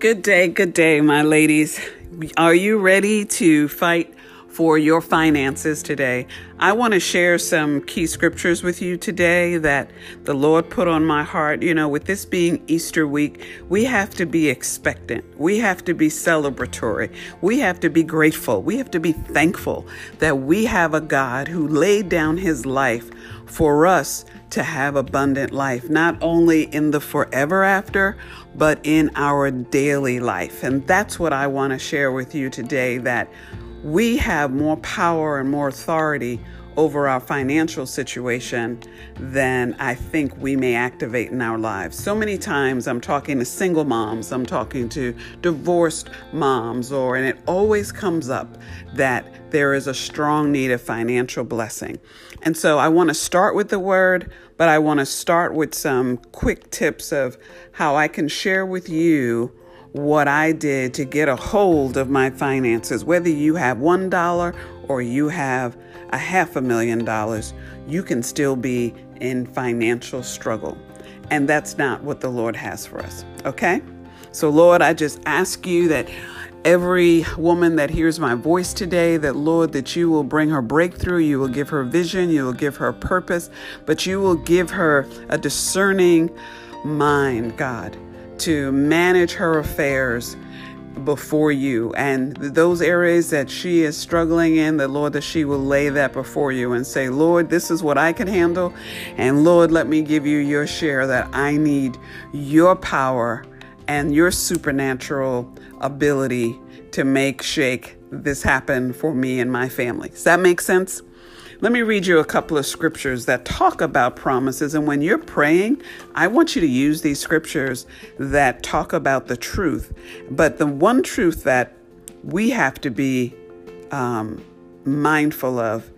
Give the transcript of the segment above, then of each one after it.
Good day, good day, my ladies. Are you ready to fight for your finances today? I want to share some key scriptures with you today that the Lord put on my heart. You know, with this being Easter week, we have to be expectant. We have to be celebratory. We have to be grateful. We have to be thankful that we have a God who laid down his life for us to have abundant life, not only in the forever after, but in our daily life. And that's what I want to share with you today that we have more power and more authority over our financial situation than I think we may activate in our lives. So many times I'm talking to single moms, I'm talking to divorced moms, or, and it always comes up that there is a strong need of financial blessing. And so I want to start with the word, but I want to start with some quick tips of how I can share with you what I did to get a hold of my finances. Whether you have $1 or you have a half a million dollars, you can still be in financial struggle. And that's not what the Lord has for us. Okay? So, Lord, I just ask you that every woman that hears my voice today, that Lord, that you will bring her breakthrough, you will give her vision, you will give her purpose, but you will give her a discerning mind, God, to manage her affairs before you and those areas that she is struggling in the lord that she will lay that before you and say lord this is what i can handle and lord let me give you your share that i need your power and your supernatural ability to make shake this happen for me and my family. Does that make sense let me read you a couple of scriptures that talk about promises. And when you're praying, I want you to use these scriptures that talk about the truth. But the one truth that we have to be um, mindful of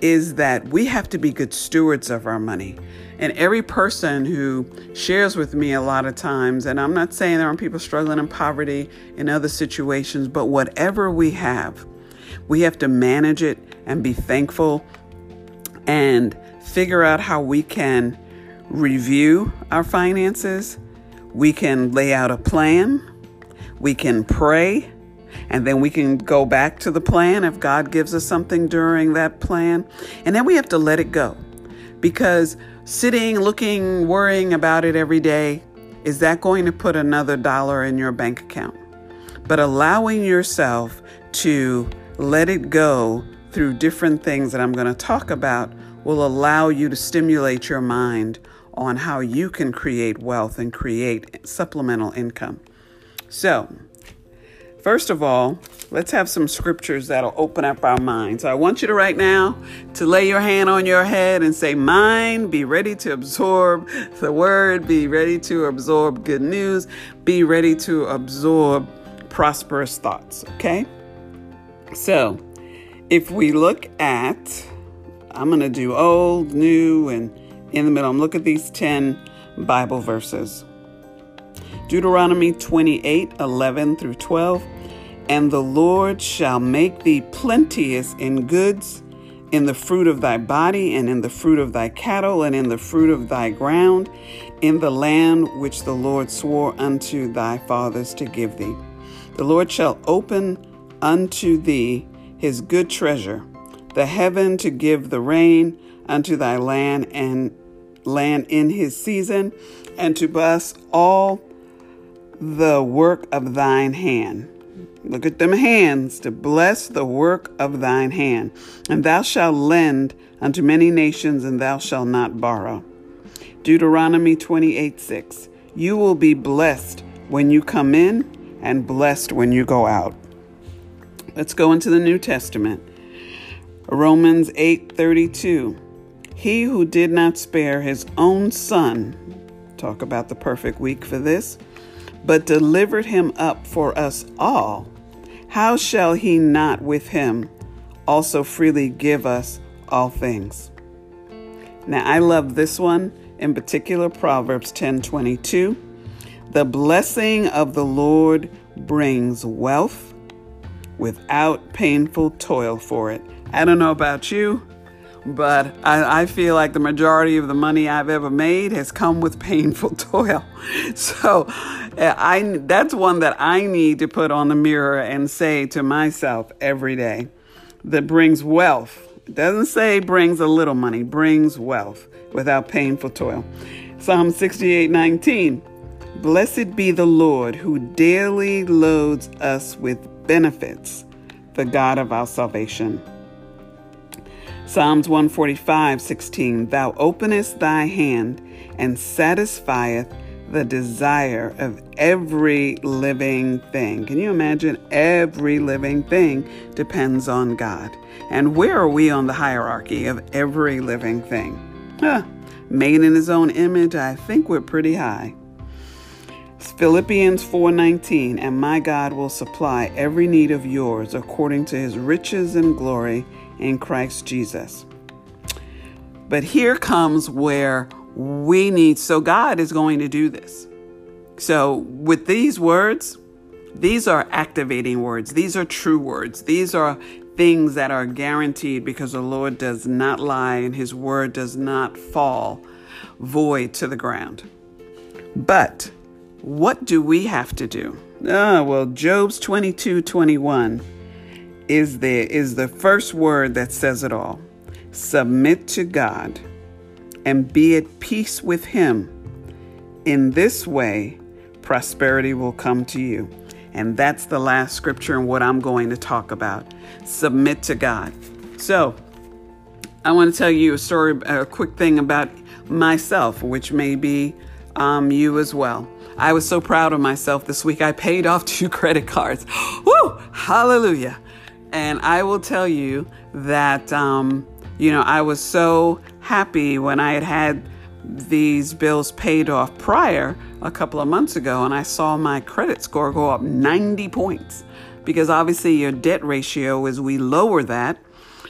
is that we have to be good stewards of our money. And every person who shares with me a lot of times, and I'm not saying there aren't people struggling in poverty in other situations, but whatever we have, we have to manage it and be thankful and figure out how we can review our finances. We can lay out a plan. We can pray. And then we can go back to the plan if God gives us something during that plan. And then we have to let it go. Because sitting, looking, worrying about it every day, is that going to put another dollar in your bank account? But allowing yourself to let it go through different things that I'm going to talk about will allow you to stimulate your mind on how you can create wealth and create supplemental income. So, first of all, let's have some scriptures that'll open up our minds. So I want you to right now to lay your hand on your head and say, Mind, be ready to absorb the word, be ready to absorb good news, be ready to absorb prosperous thoughts. Okay? So, if we look at, I'm going to do old, new, and in the middle, I'm look at these 10 Bible verses. Deuteronomy 28 11 through 12. And the Lord shall make thee plenteous in goods, in the fruit of thy body, and in the fruit of thy cattle, and in the fruit of thy ground, in the land which the Lord swore unto thy fathers to give thee. The Lord shall open unto thee his good treasure, the heaven to give the rain unto thy land and land in his season, and to bless all the work of thine hand. Look at them hands to bless the work of thine hand. And thou shalt lend unto many nations, and thou shalt not borrow. Deuteronomy 28 6. You will be blessed when you come in, and blessed when you go out. Let's go into the New Testament. Romans 8:32. He who did not spare his own son, talk about the perfect week for this, but delivered him up for us all, how shall he not with him also freely give us all things? Now I love this one in particular Proverbs 10:22. The blessing of the Lord brings wealth without painful toil for it. I don't know about you, but I, I, feel like the majority of the money I've ever made has come with painful toil. So eh, I, that's one that I need to put on the mirror and say to myself every day that brings wealth. It doesn't say brings a little money, brings wealth without painful toil. Psalm 68 19. Blessed be the Lord who daily loads us with benefits, the God of our salvation. Psalms 145 16. Thou openest thy hand and satisfieth the desire of every living thing. Can you imagine? Every living thing depends on God. And where are we on the hierarchy of every living thing? Huh. Made in his own image, I think we're pretty high. Philippians 4:19 and my God will supply every need of yours according to his riches and glory in Christ Jesus. But here comes where we need so God is going to do this. So with these words, these are activating words. These are true words. These are things that are guaranteed because the Lord does not lie and his word does not fall void to the ground. But what do we have to do? Ah, well, Job's 22 21 is the, is the first word that says it all. Submit to God and be at peace with Him. In this way, prosperity will come to you. And that's the last scripture and what I'm going to talk about. Submit to God. So, I want to tell you a story, a quick thing about myself, which may be um, you as well. I was so proud of myself this week. I paid off two credit cards. Woo! Hallelujah. And I will tell you that, um, you know, I was so happy when I had had these bills paid off prior a couple of months ago and I saw my credit score go up 90 points because obviously your debt ratio as we lower that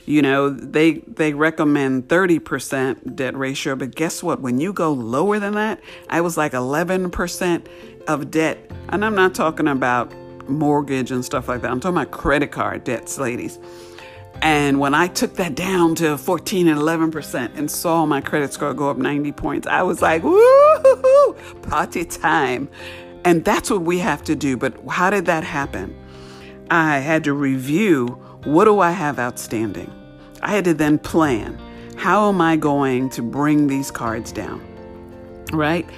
you know they they recommend 30% debt ratio but guess what when you go lower than that i was like 11% of debt and i'm not talking about mortgage and stuff like that i'm talking about credit card debts ladies and when I took that down to 14 and 11% and saw my credit score go up 90 points, I was like, woo, party time. And that's what we have to do. But how did that happen? I had to review what do I have outstanding? I had to then plan how am I going to bring these cards down? Right?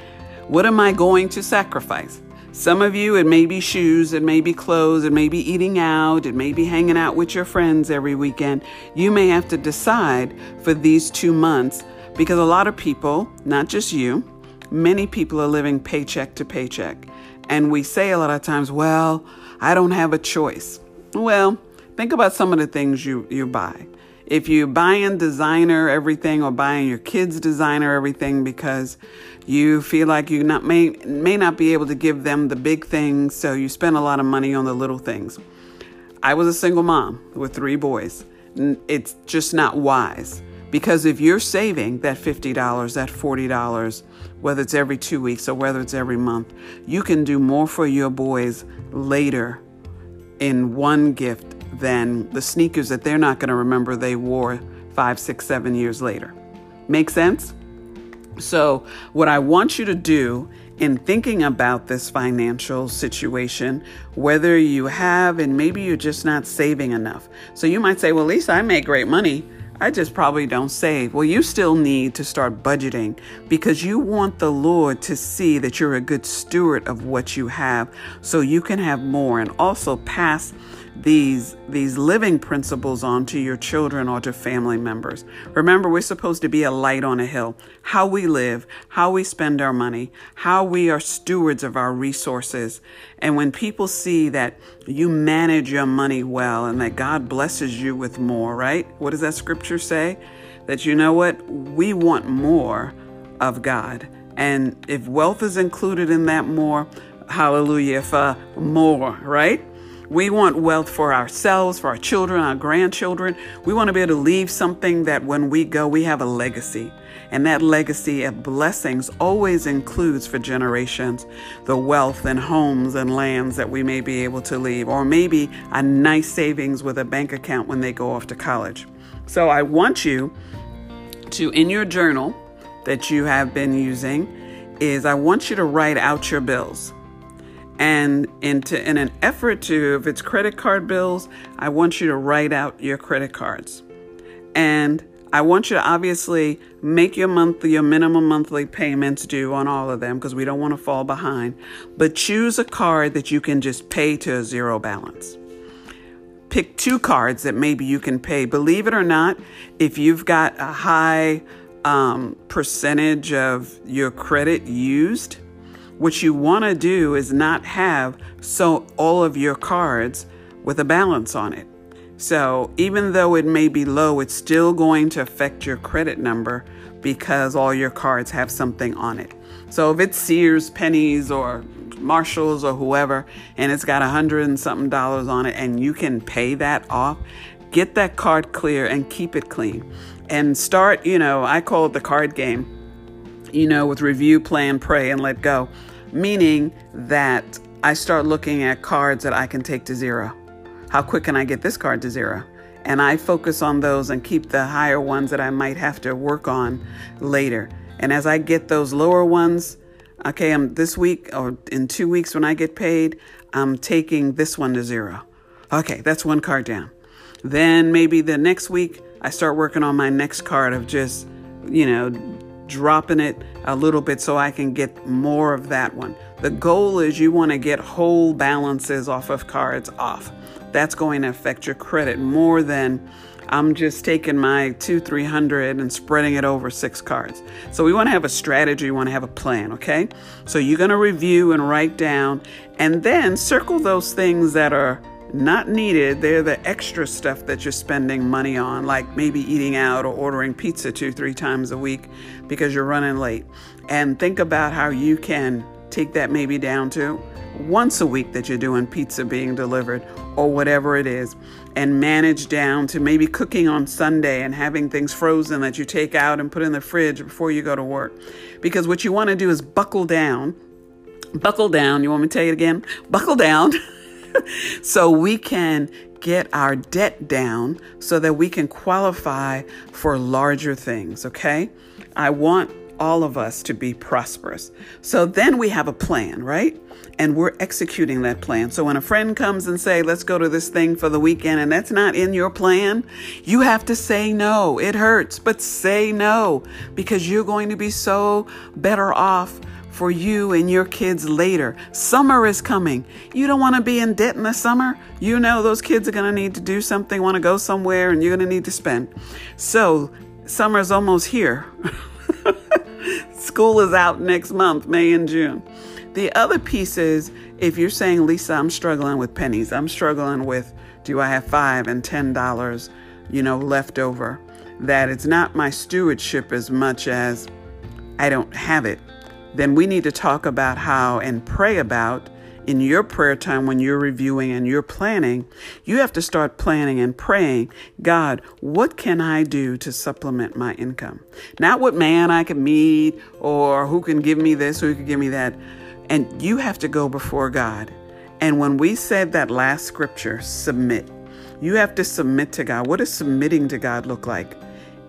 What am I going to sacrifice? Some of you, it may be shoes, it may be clothes, it may be eating out, it may be hanging out with your friends every weekend. You may have to decide for these two months because a lot of people, not just you, many people are living paycheck to paycheck. And we say a lot of times, well, I don't have a choice. Well, Think about some of the things you, you buy. If you're buying designer everything or buying your kids designer everything because you feel like you not may may not be able to give them the big things, so you spend a lot of money on the little things. I was a single mom with three boys. It's just not wise because if you're saving that $50, that $40, whether it's every 2 weeks or whether it's every month, you can do more for your boys later in one gift than the sneakers that they're not going to remember they wore five, six, seven years later. Make sense? So, what I want you to do in thinking about this financial situation, whether you have and maybe you're just not saving enough. So, you might say, Well, Lisa, I make great money. I just probably don't save. Well, you still need to start budgeting because you want the Lord to see that you're a good steward of what you have so you can have more and also pass these these living principles on to your children or to family members. Remember, we're supposed to be a light on a hill. How we live, how we spend our money, how we are stewards of our resources. And when people see that you manage your money well and that God blesses you with more, right? What does that scripture say? That you know what? We want more of God. And if wealth is included in that more, hallelujah, uh, more, right? We want wealth for ourselves, for our children, our grandchildren. We want to be able to leave something that when we go, we have a legacy. And that legacy of blessings always includes for generations the wealth and homes and lands that we may be able to leave, or maybe a nice savings with a bank account when they go off to college. So I want you to in your journal that you have been using is I want you to write out your bills. And into, in an effort to, if it's credit card bills, I want you to write out your credit cards. And I want you to obviously make your monthly, your minimum monthly payments due on all of them because we don't want to fall behind. But choose a card that you can just pay to a zero balance. Pick two cards that maybe you can pay. Believe it or not, if you've got a high um, percentage of your credit used, what you want to do is not have so all of your cards with a balance on it. So even though it may be low, it's still going to affect your credit number because all your cards have something on it. So if it's Sears, Penney's, or Marshalls or whoever, and it's got a hundred and something dollars on it, and you can pay that off, get that card clear and keep it clean. And start, you know, I call it the card game you know, with review, plan, pray, and let go, meaning that I start looking at cards that I can take to zero. How quick can I get this card to zero? And I focus on those and keep the higher ones that I might have to work on later. And as I get those lower ones, okay, I'm this week or in two weeks when I get paid, I'm taking this one to zero. Okay, that's one card down. Then maybe the next week, I start working on my next card of just, you know, dropping it a little bit so I can get more of that one. The goal is you want to get whole balances off of cards off. That's going to affect your credit more than I'm just taking my two, 300 and spreading it over six cards. So we want to have a strategy, we want to have a plan, okay? So you're going to review and write down and then circle those things that are not needed. They're the extra stuff that you're spending money on, like maybe eating out or ordering pizza two, three times a week because you're running late. And think about how you can take that maybe down to once a week that you're doing pizza being delivered or whatever it is, and manage down to maybe cooking on Sunday and having things frozen that you take out and put in the fridge before you go to work. Because what you want to do is buckle down. Buckle down. You want me to tell you again? Buckle down. so we can get our debt down so that we can qualify for larger things, okay? I want all of us to be prosperous. So then we have a plan, right? And we're executing that plan. So when a friend comes and say, "Let's go to this thing for the weekend," and that's not in your plan, you have to say no. It hurts, but say no because you're going to be so better off for you and your kids later. Summer is coming. You don't want to be in debt in the summer. You know those kids are going to need to do something, want to go somewhere, and you're going to need to spend. So, summer is almost here. School is out next month, May and June. The other piece is if you're saying, Lisa, I'm struggling with pennies, I'm struggling with do I have five and ten dollars, you know, left over, that it's not my stewardship as much as I don't have it then we need to talk about how and pray about in your prayer time when you're reviewing and you're planning, you have to start planning and praying, God, what can I do to supplement my income? Not what man I can meet or who can give me this, who can give me that. And you have to go before God. And when we said that last scripture, submit, you have to submit to God. What does submitting to God look like?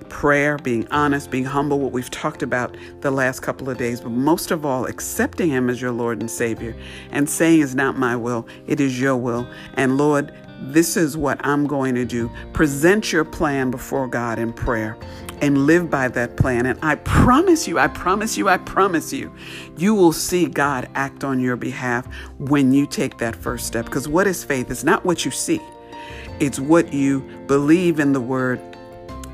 Prayer, being honest, being humble, what we've talked about the last couple of days, but most of all, accepting Him as your Lord and Savior and saying, It's not my will, it is your will. And Lord, this is what I'm going to do. Present your plan before God in prayer and live by that plan. And I promise you, I promise you, I promise you, you will see God act on your behalf when you take that first step. Because what is faith? It's not what you see, it's what you believe in the word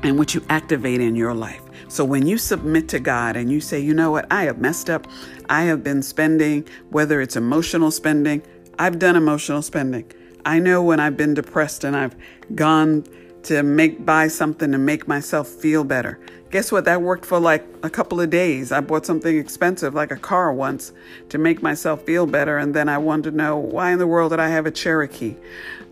and what you activate in your life. So when you submit to God and you say, you know what, I have messed up, I have been spending, whether it's emotional spending, I've done emotional spending. I know when I've been depressed and I've gone to make buy something to make myself feel better. Guess what? That worked for like a couple of days. I bought something expensive, like a car once, to make myself feel better. And then I wanted to know why in the world did I have a Cherokee?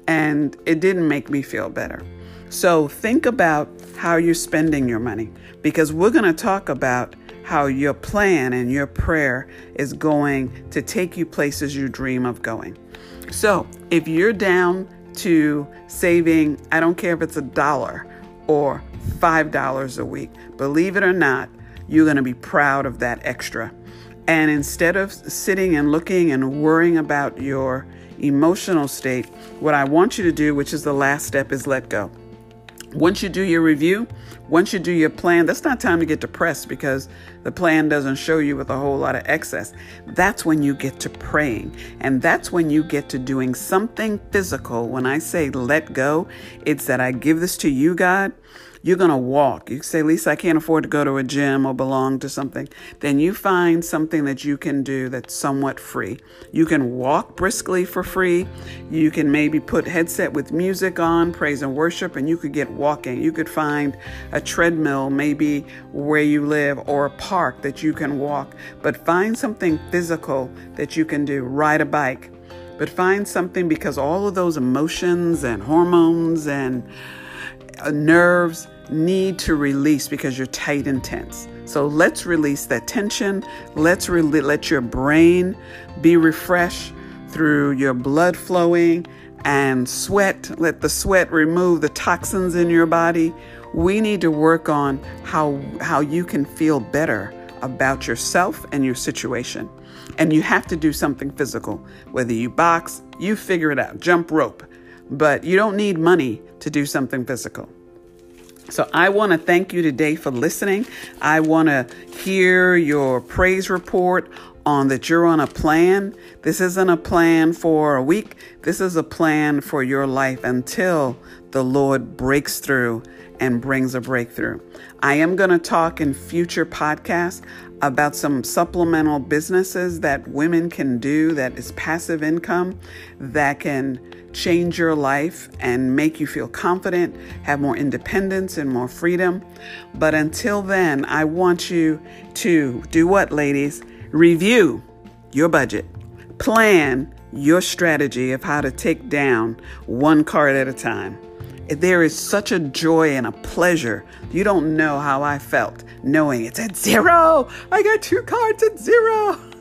And it didn't make me feel better. So think about how you're spending your money because we're going to talk about how your plan and your prayer is going to take you places you dream of going. So if you're down to saving, I don't care if it's a dollar or $5 a week. Believe it or not, you're going to be proud of that extra. And instead of sitting and looking and worrying about your emotional state, what I want you to do, which is the last step, is let go. Once you do your review, once you do your plan, that's not time to get depressed because the plan doesn't show you with a whole lot of excess. That's when you get to praying. And that's when you get to doing something physical. When I say let go, it's that I give this to you, God you're going to walk. You say, Lisa, I can't afford to go to a gym or belong to something. Then you find something that you can do that's somewhat free. You can walk briskly for free. You can maybe put headset with music on, praise and worship, and you could get walking. You could find a treadmill maybe where you live or a park that you can walk. But find something physical that you can do. Ride a bike. But find something because all of those emotions and hormones and Uh, nerves need to release because you're tight and tense. So let's release that tension. Let's re- let your brain be refreshed through your blood flowing and sweat. Let the sweat remove the toxins in your body. We need to work on how how you can feel better about yourself and your situation. And you have to do something physical. Whether you box, you figure it out. Jump rope. But you don't need money to do something physical. So I want to thank you today for listening. I want to hear your praise report on that you're on a plan. This isn't a plan for a week. This is a plan for your life until the Lord breaks through and brings a breakthrough. I am going to talk in future podcasts about some supplemental businesses that women can do that is passive income that can change your life and make you feel confident, have more independence and more freedom. But until then, I want you to do what, ladies? Review your budget, plan your strategy of how to take down one card at a time. There is such a joy and a pleasure. You don't know how I felt knowing it's at zero. I got two cards at zero.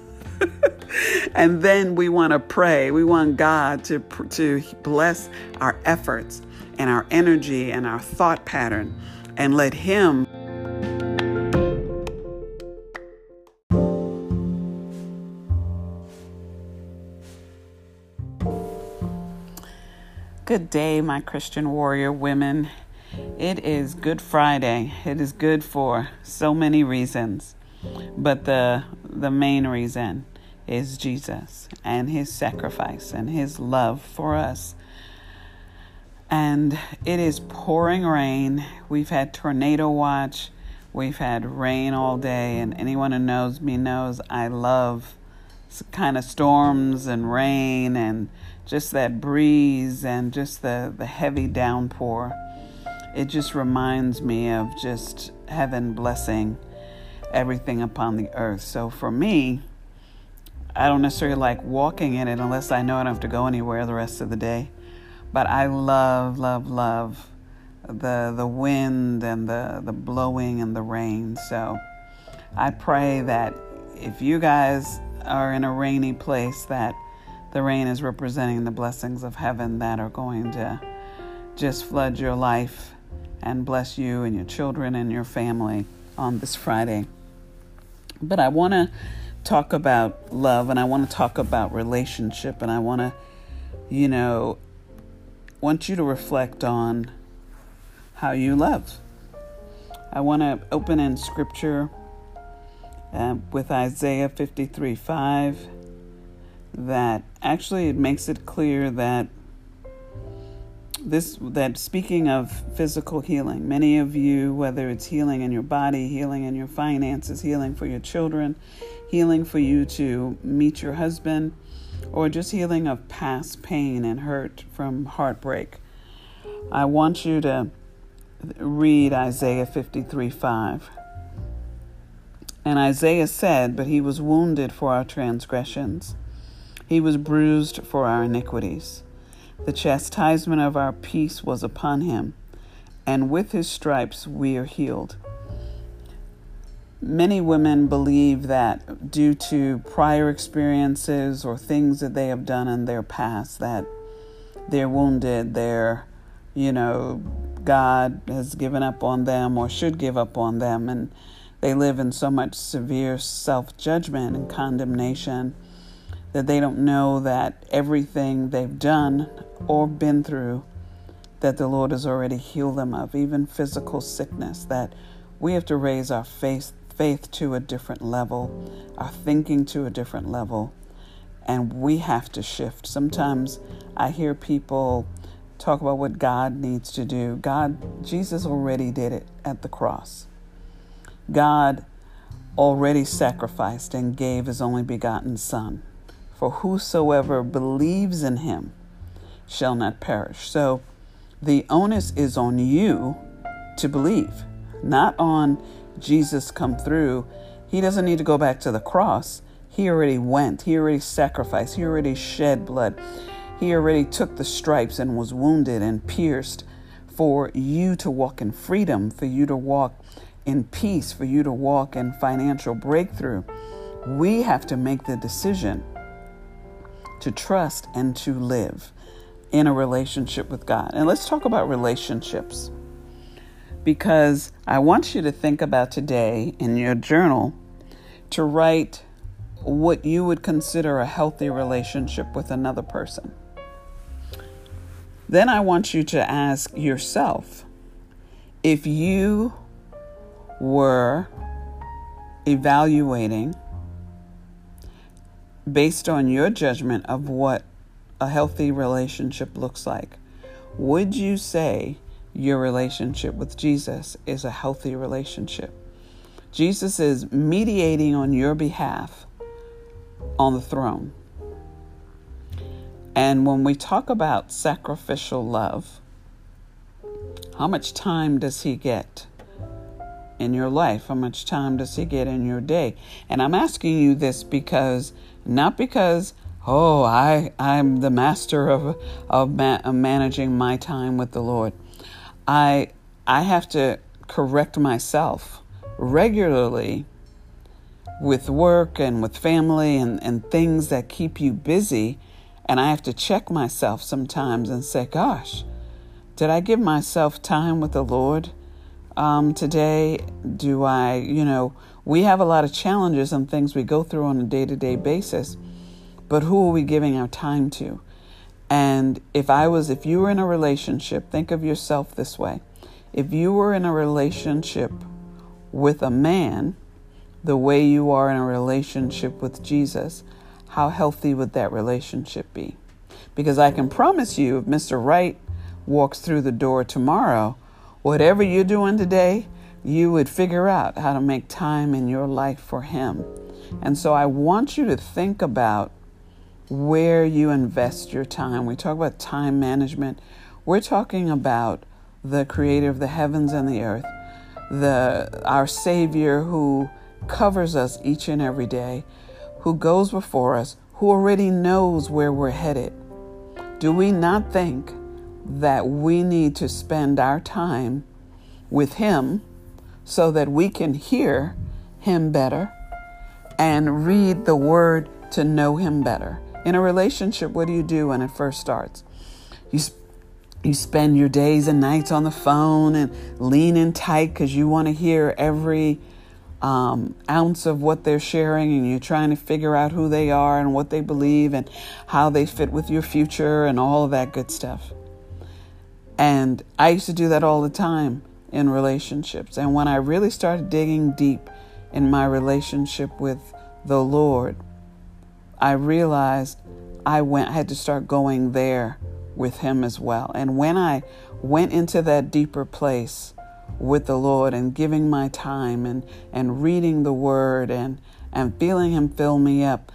and then we want to pray. We want God to, to bless our efforts and our energy and our thought pattern and let Him. Good day, my Christian warrior women. It is Good Friday. It is good for so many reasons. But the the main reason is Jesus and his sacrifice and his love for us. And it is pouring rain. We've had tornado watch. We've had rain all day. And anyone who knows me knows I love kind of storms and rain and just that breeze and just the, the heavy downpour. It just reminds me of just heaven blessing everything upon the earth. So for me, I don't necessarily like walking in it unless I know I don't have to go anywhere the rest of the day. But I love, love, love the the wind and the, the blowing and the rain. So I pray that if you guys are in a rainy place that the rain is representing the blessings of heaven that are going to just flood your life and bless you and your children and your family on this Friday. But I want to talk about love and I want to talk about relationship and I want to, you know, want you to reflect on how you love. I want to open in scripture uh, with Isaiah 53 5 that actually it makes it clear that this that speaking of physical healing many of you whether it's healing in your body healing in your finances healing for your children healing for you to meet your husband or just healing of past pain and hurt from heartbreak i want you to read isaiah 53 5 and isaiah said but he was wounded for our transgressions. He was bruised for our iniquities the chastisement of our peace was upon him, and with his stripes we are healed. Many women believe that due to prior experiences or things that they have done in their past, that they're wounded, they're, you know, God has given up on them or should give up on them. And they live in so much severe self judgment and condemnation that they don't know that everything they've done or been through that the Lord has already healed them of, even physical sickness, that we have to raise our faith faith to a different level, our thinking to a different level, and we have to shift. Sometimes I hear people talk about what God needs to do. God, Jesus already did it at the cross. God already sacrificed and gave his only begotten Son. For whosoever believes in him shall not perish. So the onus is on you to believe, not on Jesus come through. He doesn't need to go back to the cross. He already went. He already sacrificed. He already shed blood. He already took the stripes and was wounded and pierced for you to walk in freedom, for you to walk in peace, for you to walk in financial breakthrough. We have to make the decision to trust and to live in a relationship with God. And let's talk about relationships because I want you to think about today in your journal to write what you would consider a healthy relationship with another person. Then I want you to ask yourself if you were evaluating based on your judgment of what a healthy relationship looks like, would you say your relationship with Jesus is a healthy relationship? Jesus is mediating on your behalf on the throne. And when we talk about sacrificial love, how much time does he get in your life? How much time does he get in your day? And I'm asking you this because not because oh I I'm the master of of, ma- of managing my time with the Lord. I I have to correct myself regularly with work and with family and, and things that keep you busy and I have to check myself sometimes and say, gosh, did I give myself time with the Lord um, today? Do I, you know, we have a lot of challenges and things we go through on a day to day basis, but who are we giving our time to? And if I was, if you were in a relationship, think of yourself this way. If you were in a relationship with a man, the way you are in a relationship with Jesus, how healthy would that relationship be? Because I can promise you, if Mr. Right walks through the door tomorrow, whatever you're doing today, you would figure out how to make time in your life for him. And so I want you to think about where you invest your time. We talk about time management. We're talking about the creator of the heavens and the earth, the our savior who covers us each and every day, who goes before us, who already knows where we're headed, do we not think that we need to spend our time with Him so that we can hear Him better and read the Word to know Him better? In a relationship, what do you do when it first starts? You, you spend your days and nights on the phone and leaning tight because you want to hear every um, ounce of what they're sharing and you're trying to figure out who they are and what they believe and how they fit with your future and all of that good stuff. And I used to do that all the time in relationships. And when I really started digging deep in my relationship with the Lord, I realized I went I had to start going there with him as well. And when I went into that deeper place, with the Lord and giving my time and, and reading the word and, and feeling Him fill me up,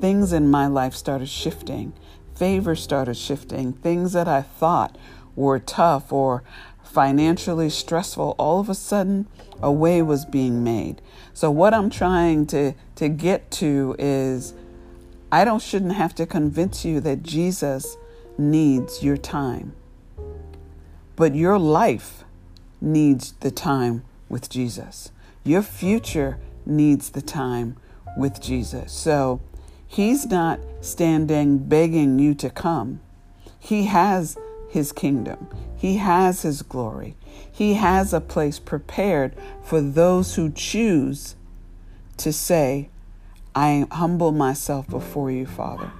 things in my life started shifting. Favor started shifting. Things that I thought were tough or financially stressful, all of a sudden a way was being made. So what I'm trying to, to get to is I don't shouldn't have to convince you that Jesus needs your time. But your life needs the time with Jesus. Your future needs the time with Jesus. So he's not standing begging you to come. He has his kingdom. He has his glory. He has a place prepared for those who choose to say, I humble myself before you, Father.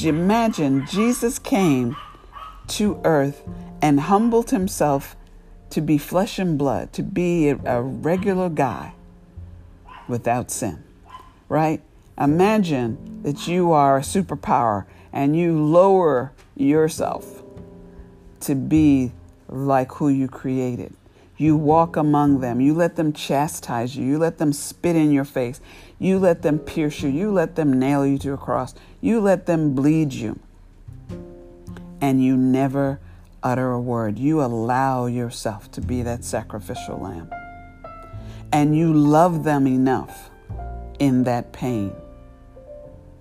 Imagine Jesus came to earth and humbled himself to be flesh and blood, to be a, regular guy without sin, right? Imagine that you are a superpower and you lower yourself to be like who you created. You walk among them. You let them chastise you. You let them spit in your face. You let them pierce you. You let them nail you to a cross. You let them bleed you. And you never utter a word. You allow yourself to be that sacrificial lamb. And you love them enough in that pain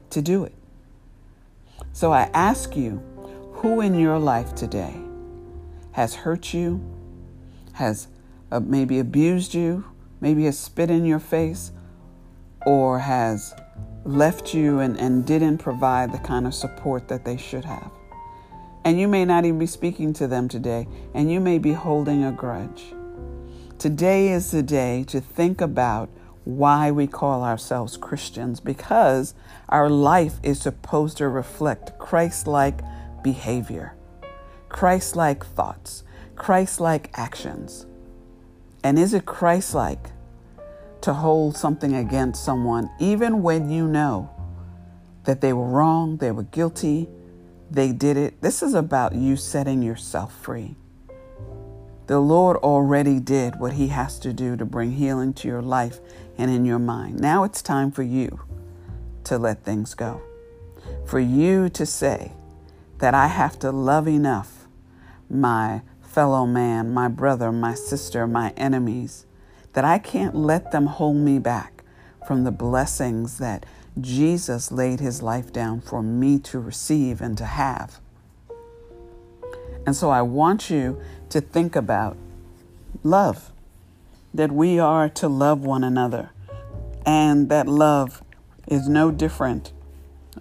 to do it. So I ask you, who in your life today has hurt you, has uh, maybe abused you, maybe has spit in your face, or has left you and, and didn't provide the kind of support that they should have? And you may not even be speaking to them today, and you may be holding a grudge. Today is the day to think about why we call ourselves Christians because our life is supposed to reflect Christ like behavior, Christ like thoughts, Christ like actions. And is it Christ like to hold something against someone even when you know that they were wrong, they were guilty, they did it? This is about you setting yourself free. The Lord already did what He has to do to bring healing to your life and in your mind. Now it's time for you to let things go. For you to say that I have to love enough my fellow man, my brother, my sister, my enemies, that I can't let them hold me back from the blessings that Jesus laid his life down for me to receive and to have. And so I want you to think about love, that we are to love one another, and that love is no different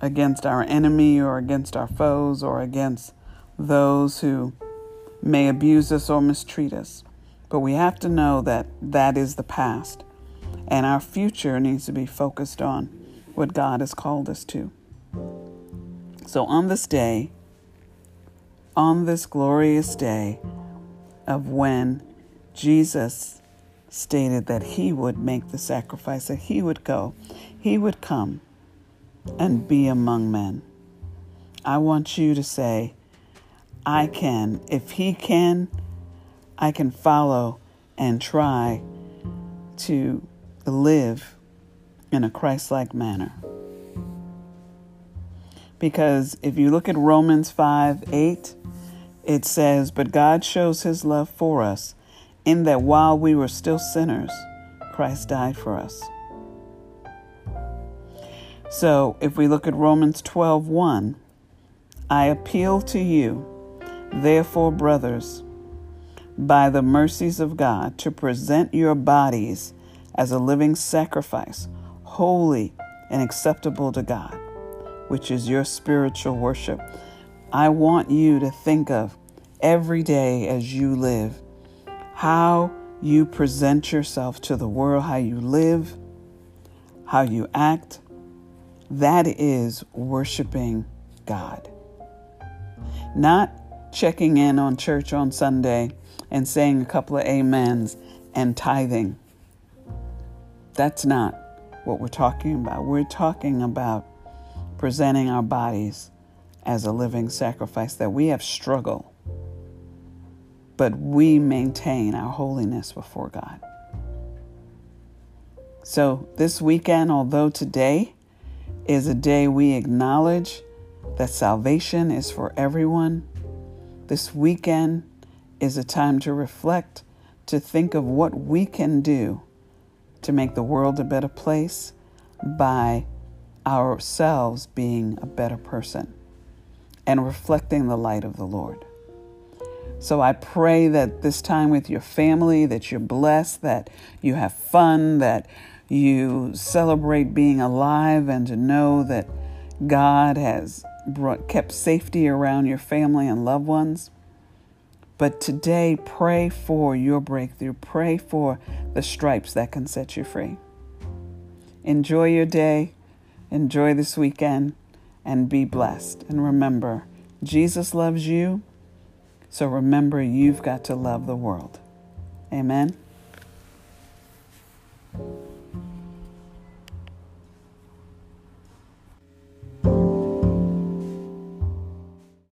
against our enemy or against our foes or against those who may abuse us or mistreat us. But we have to know that that is the past, and our future needs to be focused on what God has called us to. So, on this day, on this glorious day of when Jesus stated that he would make the sacrifice, that he would go, he would come and be among men. I want you to say, I can. If he can, I can follow and try to live in a Christ like manner. Because if you look at Romans 5 8, it says, But God shows his love for us in that while we were still sinners, Christ died for us. So if we look at Romans 12 1, I appeal to you, therefore, brothers, by the mercies of God, to present your bodies as a living sacrifice, holy and acceptable to God which is your spiritual worship. I want you to think of every day as you live how you present yourself to the world, how you live, how you act. That is worshiping God. Not checking in on church on Sunday and saying a couple of amens and tithing. That's not what we're talking about. We're talking about presenting our bodies as a living sacrifice, that we have struggle, but we maintain our holiness before God. So, this weekend, although today is a day we acknowledge that salvation is for everyone, this weekend is a time to reflect, to think of what we can do to make the world a better place by ourselves being a better person and reflecting the light of the Lord. So I pray that this time with your family that you're blessed, that you have fun, that you celebrate being alive and to know that God has brought kept safety around your family and loved ones. But today, pray for your breakthrough. Pray for the stripes that can set you free. Enjoy your day. Enjoy this weekend and be blessed. And remember, Jesus loves you. So remember, you've got to love the world. Amen.